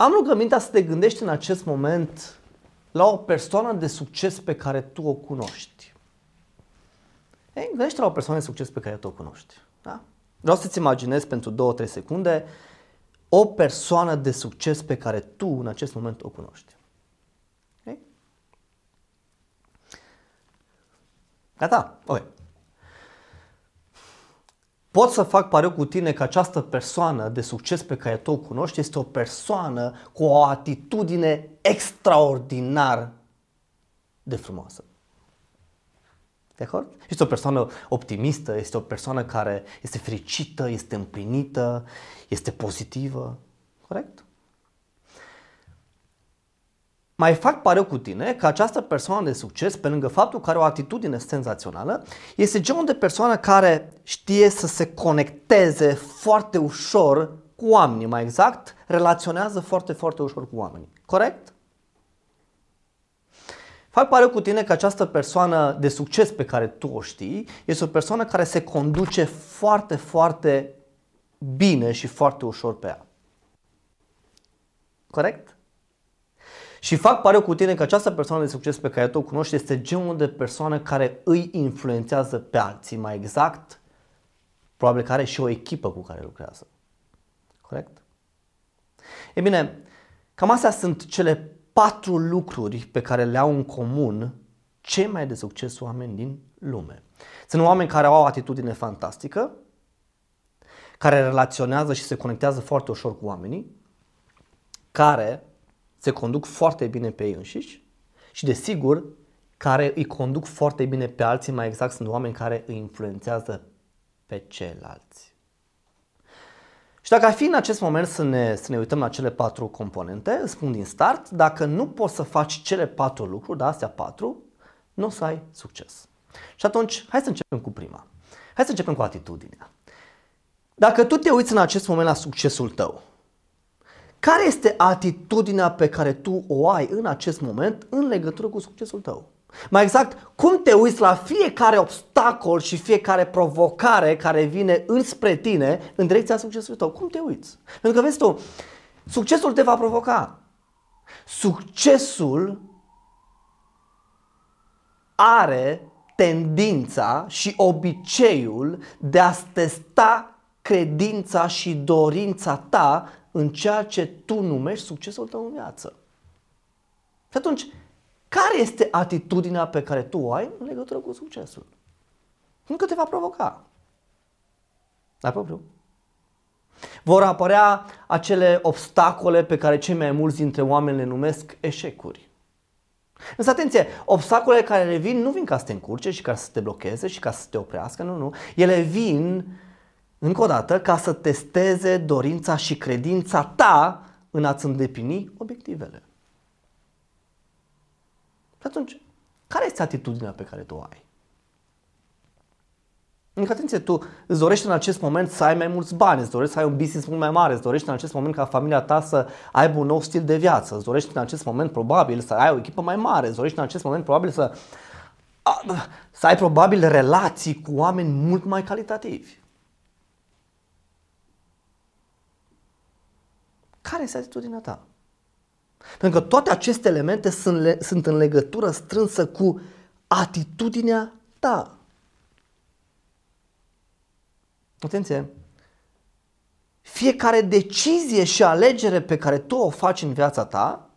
Am rugămintea să te gândești în acest moment la o persoană de succes pe care tu o cunoști. Ei, gândește la o persoană de succes pe care tu o cunoști. Da? Vreau să-ți imaginezi pentru 2-3 secunde o persoană de succes pe care tu în acest moment o cunoști. Okay? Gata? Ok. Pot să fac pariu cu tine că această persoană de succes pe care tu o cunoști este o persoană cu o atitudine extraordinar de frumoasă. De acord? Este o persoană optimistă, este o persoană care este fericită, este împlinită, este pozitivă. Corect? Mai fac pareu cu tine că această persoană de succes, pe lângă faptul că are o atitudine senzațională, este genul de persoană care știe să se conecteze foarte ușor cu oamenii, mai exact, relaționează foarte, foarte ușor cu oamenii. Corect? Fac pare cu tine că această persoană de succes pe care tu o știi este o persoană care se conduce foarte, foarte bine și foarte ușor pe ea. Corect? Și fac pare cu tine că această persoană de succes pe care tu o cunoști este genul de persoană care îi influențează pe alții, mai exact, probabil că are și o echipă cu care lucrează. Corect? E bine, cam astea sunt cele patru lucruri pe care le au în comun cei mai de succes oameni din lume. Sunt oameni care au o atitudine fantastică, care relaționează și se conectează foarte ușor cu oamenii, care se conduc foarte bine pe ei înșiși și, desigur, care îi conduc foarte bine pe alții, mai exact sunt oameni care îi influențează pe ceilalți. Și dacă ar fi în acest moment să ne, să ne uităm la cele patru componente, îți spun din start, dacă nu poți să faci cele patru lucruri, da, astea patru, nu o să ai succes. Și atunci, hai să începem cu prima. Hai să începem cu atitudinea. Dacă tu te uiți în acest moment la succesul tău, care este atitudinea pe care tu o ai în acest moment în legătură cu succesul tău? Mai exact, cum te uiți la fiecare obstacol și fiecare provocare care vine înspre tine în direcția succesului tău? Cum te uiți? Pentru că vezi tu, succesul te va provoca. Succesul are tendința și obiceiul de a testa credința și dorința ta în ceea ce tu numești succesul tău în viață. Și atunci, care este atitudinea pe care tu o ai în legătură cu succesul? Încă te va provoca. Dar propriu. Vor apărea acele obstacole pe care cei mai mulți dintre oameni le numesc eșecuri. Însă atenție, obstacolele care vin nu vin ca să te încurce și ca să te blocheze și ca să te oprească, nu, nu. Ele vin, încă o dată, ca să testeze dorința și credința ta în a-ți îndeplini obiectivele. Și atunci, care este atitudinea pe care tu o ai? Încă atenție, tu îți dorești în acest moment să ai mai mulți bani, îți dorești să ai un business mult mai mare, îți dorești în acest moment ca familia ta să aibă un nou stil de viață, îți dorești în acest moment probabil să ai o echipă mai mare, îți dorești în acest moment probabil să, să ai probabil relații cu oameni mult mai calitativi. Care este atitudinea ta? Pentru că toate aceste elemente sunt, le, sunt în legătură strânsă cu atitudinea ta. Atenție! Fiecare decizie și alegere pe care tu o faci în viața ta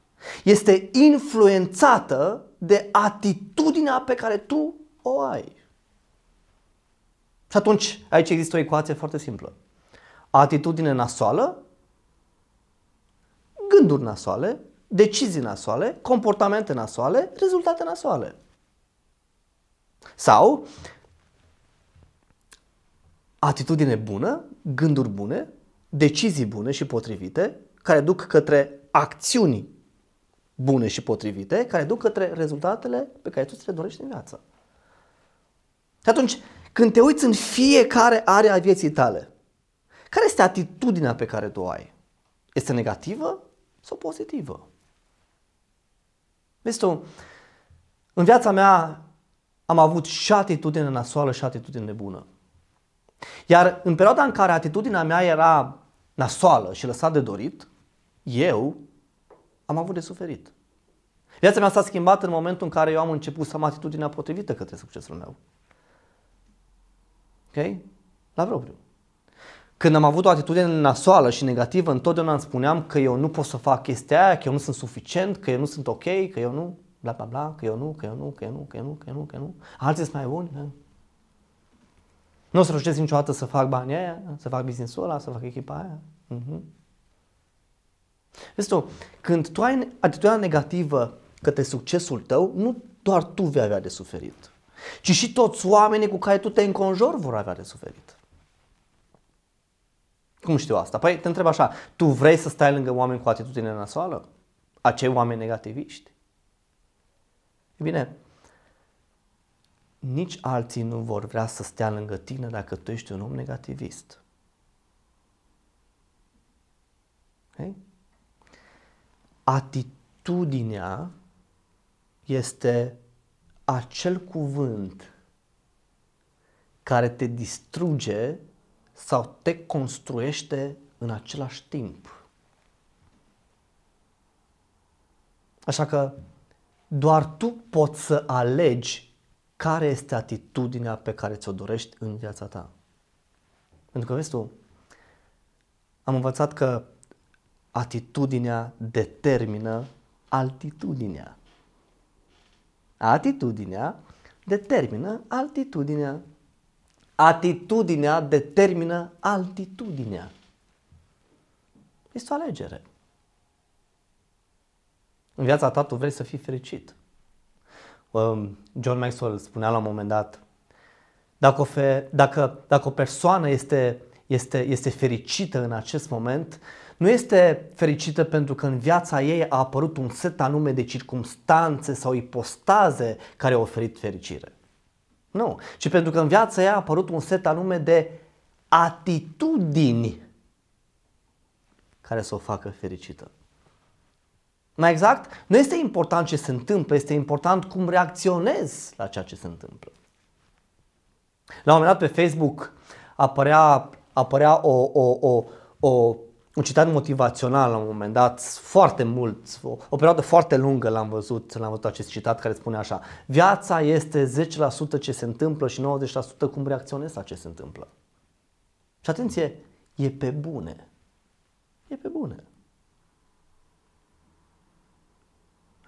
este influențată de atitudinea pe care tu o ai. Și atunci, aici există o ecuație foarte simplă. Atitudine nasoală, gânduri nasoale decizii nasoale, comportamente nasoale, rezultate nasoale. Sau atitudine bună, gânduri bune, decizii bune și potrivite, care duc către acțiuni bune și potrivite, care duc către rezultatele pe care tu ți le dorești în viață. Și atunci, când te uiți în fiecare area a vieții tale, care este atitudinea pe care tu o ai? Este negativă sau pozitivă? Vezi tu, în viața mea am avut și atitudine nasoală și atitudine bună. Iar în perioada în care atitudinea mea era nasoală și lăsat de dorit, eu am avut de suferit. Viața mea s-a schimbat în momentul în care eu am început să am atitudinea potrivită către succesul meu. Ok? La propriu. Când am avut o atitudine nasoală și negativă, întotdeauna îmi spuneam că eu nu pot să fac chestia aia, că eu nu sunt suficient, că eu nu sunt ok, că eu nu, bla bla bla, că eu nu, că eu nu, că eu nu, că eu nu, că eu nu, că eu nu. Alții sunt mai buni. Da? Nu o să reușesc niciodată să fac banii aia, să fac business-ul ăla, să fac echipa aia. Uh-huh. Vezi tu, când tu ai atitudinea negativă către succesul tău, nu doar tu vei avea de suferit, ci și toți oamenii cu care tu te înconjori vor avea de suferit. Cum știu asta? Păi te întreb așa, tu vrei să stai lângă oameni cu atitudine nasoală? Acei oameni negativiști? E bine, nici alții nu vor vrea să stea lângă tine dacă tu ești un om negativist. Okay? Atitudinea este acel cuvânt care te distruge sau te construiește în același timp. Așa că doar tu poți să alegi care este atitudinea pe care ți-o dorești în viața ta. Pentru că, vezi tu, am învățat că atitudinea determină altitudinea. Atitudinea determină altitudinea. Atitudinea determină altitudinea. Este o alegere. În viața ta tu vrei să fii fericit. Um, John Maxwell spunea la un moment dat, dacă o, fe, dacă, dacă o persoană este, este, este fericită în acest moment, nu este fericită pentru că în viața ei a apărut un set anume de circumstanțe sau ipostaze care au oferit fericire. Nu, ci pentru că în viața ei a apărut un set anume de atitudini care să o facă fericită. Mai exact, nu este important ce se întâmplă, este important cum reacționezi la ceea ce se întâmplă. La un moment dat pe Facebook apărea, apărea o, o, o, o, un citat motivațional la un moment dat, foarte mult, o, o perioadă foarte lungă l-am văzut, l-am văzut acest citat care spune așa Viața este 10% ce se întâmplă și 90% cum reacționezi la ce se întâmplă. Și atenție, e pe bune. E pe bune.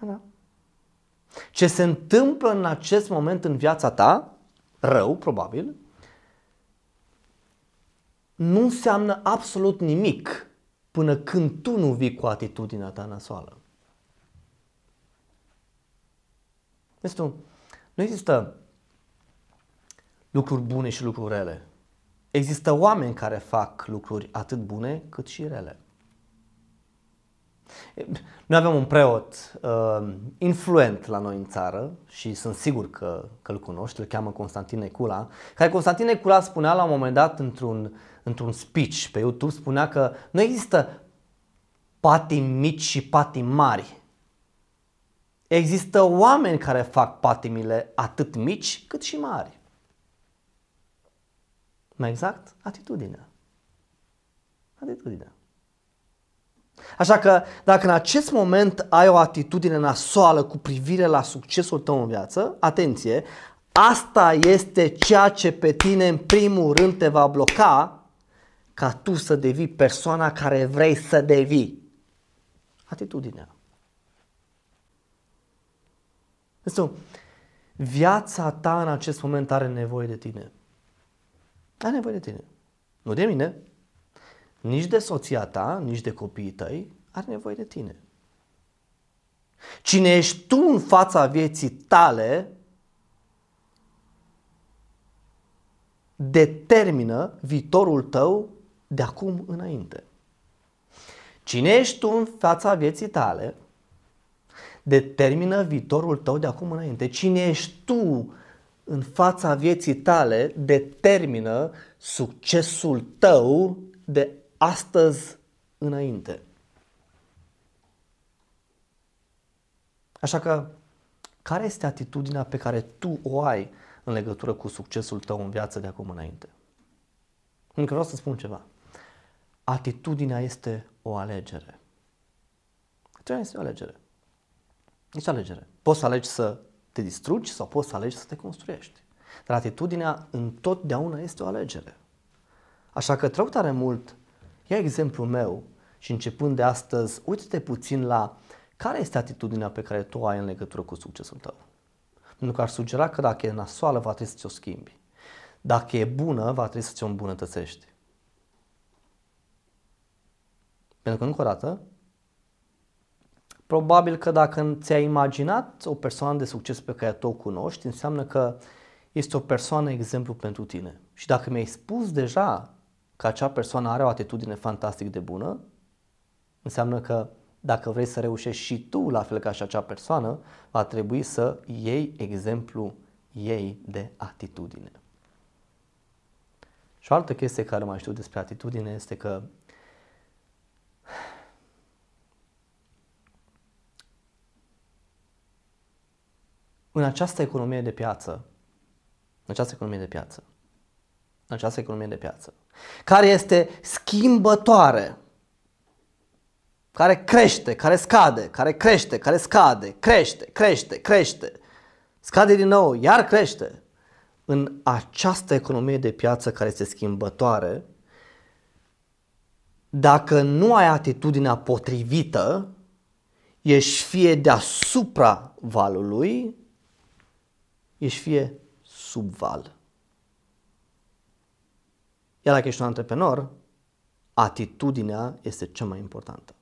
Da. Ce se întâmplă în acest moment în viața ta, rău probabil, nu înseamnă absolut nimic până când tu nu vii cu atitudinea ta nasoală. Vezi tu, nu există lucruri bune și lucruri rele. Există oameni care fac lucruri atât bune cât și rele. Noi avem un preot uh, influent la noi în țară și sunt sigur că, că îl cunoști, îl cheamă Constantin Necula, care Constantin Necula spunea la un moment dat într-un, într-un speech pe YouTube, spunea că nu există patimi mici și patimi mari. Există oameni care fac patimile atât mici cât și mari. Mai exact, atitudinea. Atitudinea. Așa că dacă în acest moment ai o atitudine nasoală cu privire la succesul tău în viață, atenție, asta este ceea ce pe tine în primul rând te va bloca ca tu să devii persoana care vrei să devii. Atitudinea. Este viața ta în acest moment are nevoie de tine. Are nevoie de tine. Nu de mine, nici de soția ta, nici de copiii tăi, are nevoie de tine. Cine ești tu în fața vieții tale, determină viitorul tău de acum înainte. Cine ești tu în fața vieții tale, determină viitorul tău de acum înainte. Cine ești tu în fața vieții tale, determină succesul tău de astăzi înainte. Așa că, care este atitudinea pe care tu o ai în legătură cu succesul tău în viață de acum înainte? Încă vreau să spun ceva. Atitudinea este o alegere. Atunci este o alegere. Este o alegere. Poți să alegi să te distrugi sau poți să alegi să te construiești. Dar atitudinea întotdeauna este o alegere. Așa că trău tare mult, ia exemplul meu și începând de astăzi, uite-te puțin la care este atitudinea pe care tu o ai în legătură cu succesul tău. Pentru că ar sugera că dacă e nasoală, va trebui să ți-o schimbi. Dacă e bună, va trebui să ți-o îmbunătățești. Pentru că, încă o dată, probabil că dacă ți-ai imaginat o persoană de succes pe care tu o cunoști, înseamnă că este o persoană exemplu pentru tine. Și dacă mi-ai spus deja că acea persoană are o atitudine fantastic de bună, înseamnă că dacă vrei să reușești și tu la fel ca și acea persoană, va trebui să iei exemplu ei de atitudine. Și o altă chestie care mai știu despre atitudine este că în această economie de piață, în această economie de piață, în această economie de piață, care este schimbătoare, care crește, care scade, care crește, care scade, crește, crește, crește, scade din nou, iar crește. În această economie de piață care este schimbătoare, dacă nu ai atitudinea potrivită, ești fie deasupra valului, ești fie sub val. Iar dacă ești un antreprenor, atitudinea este cea mai importantă.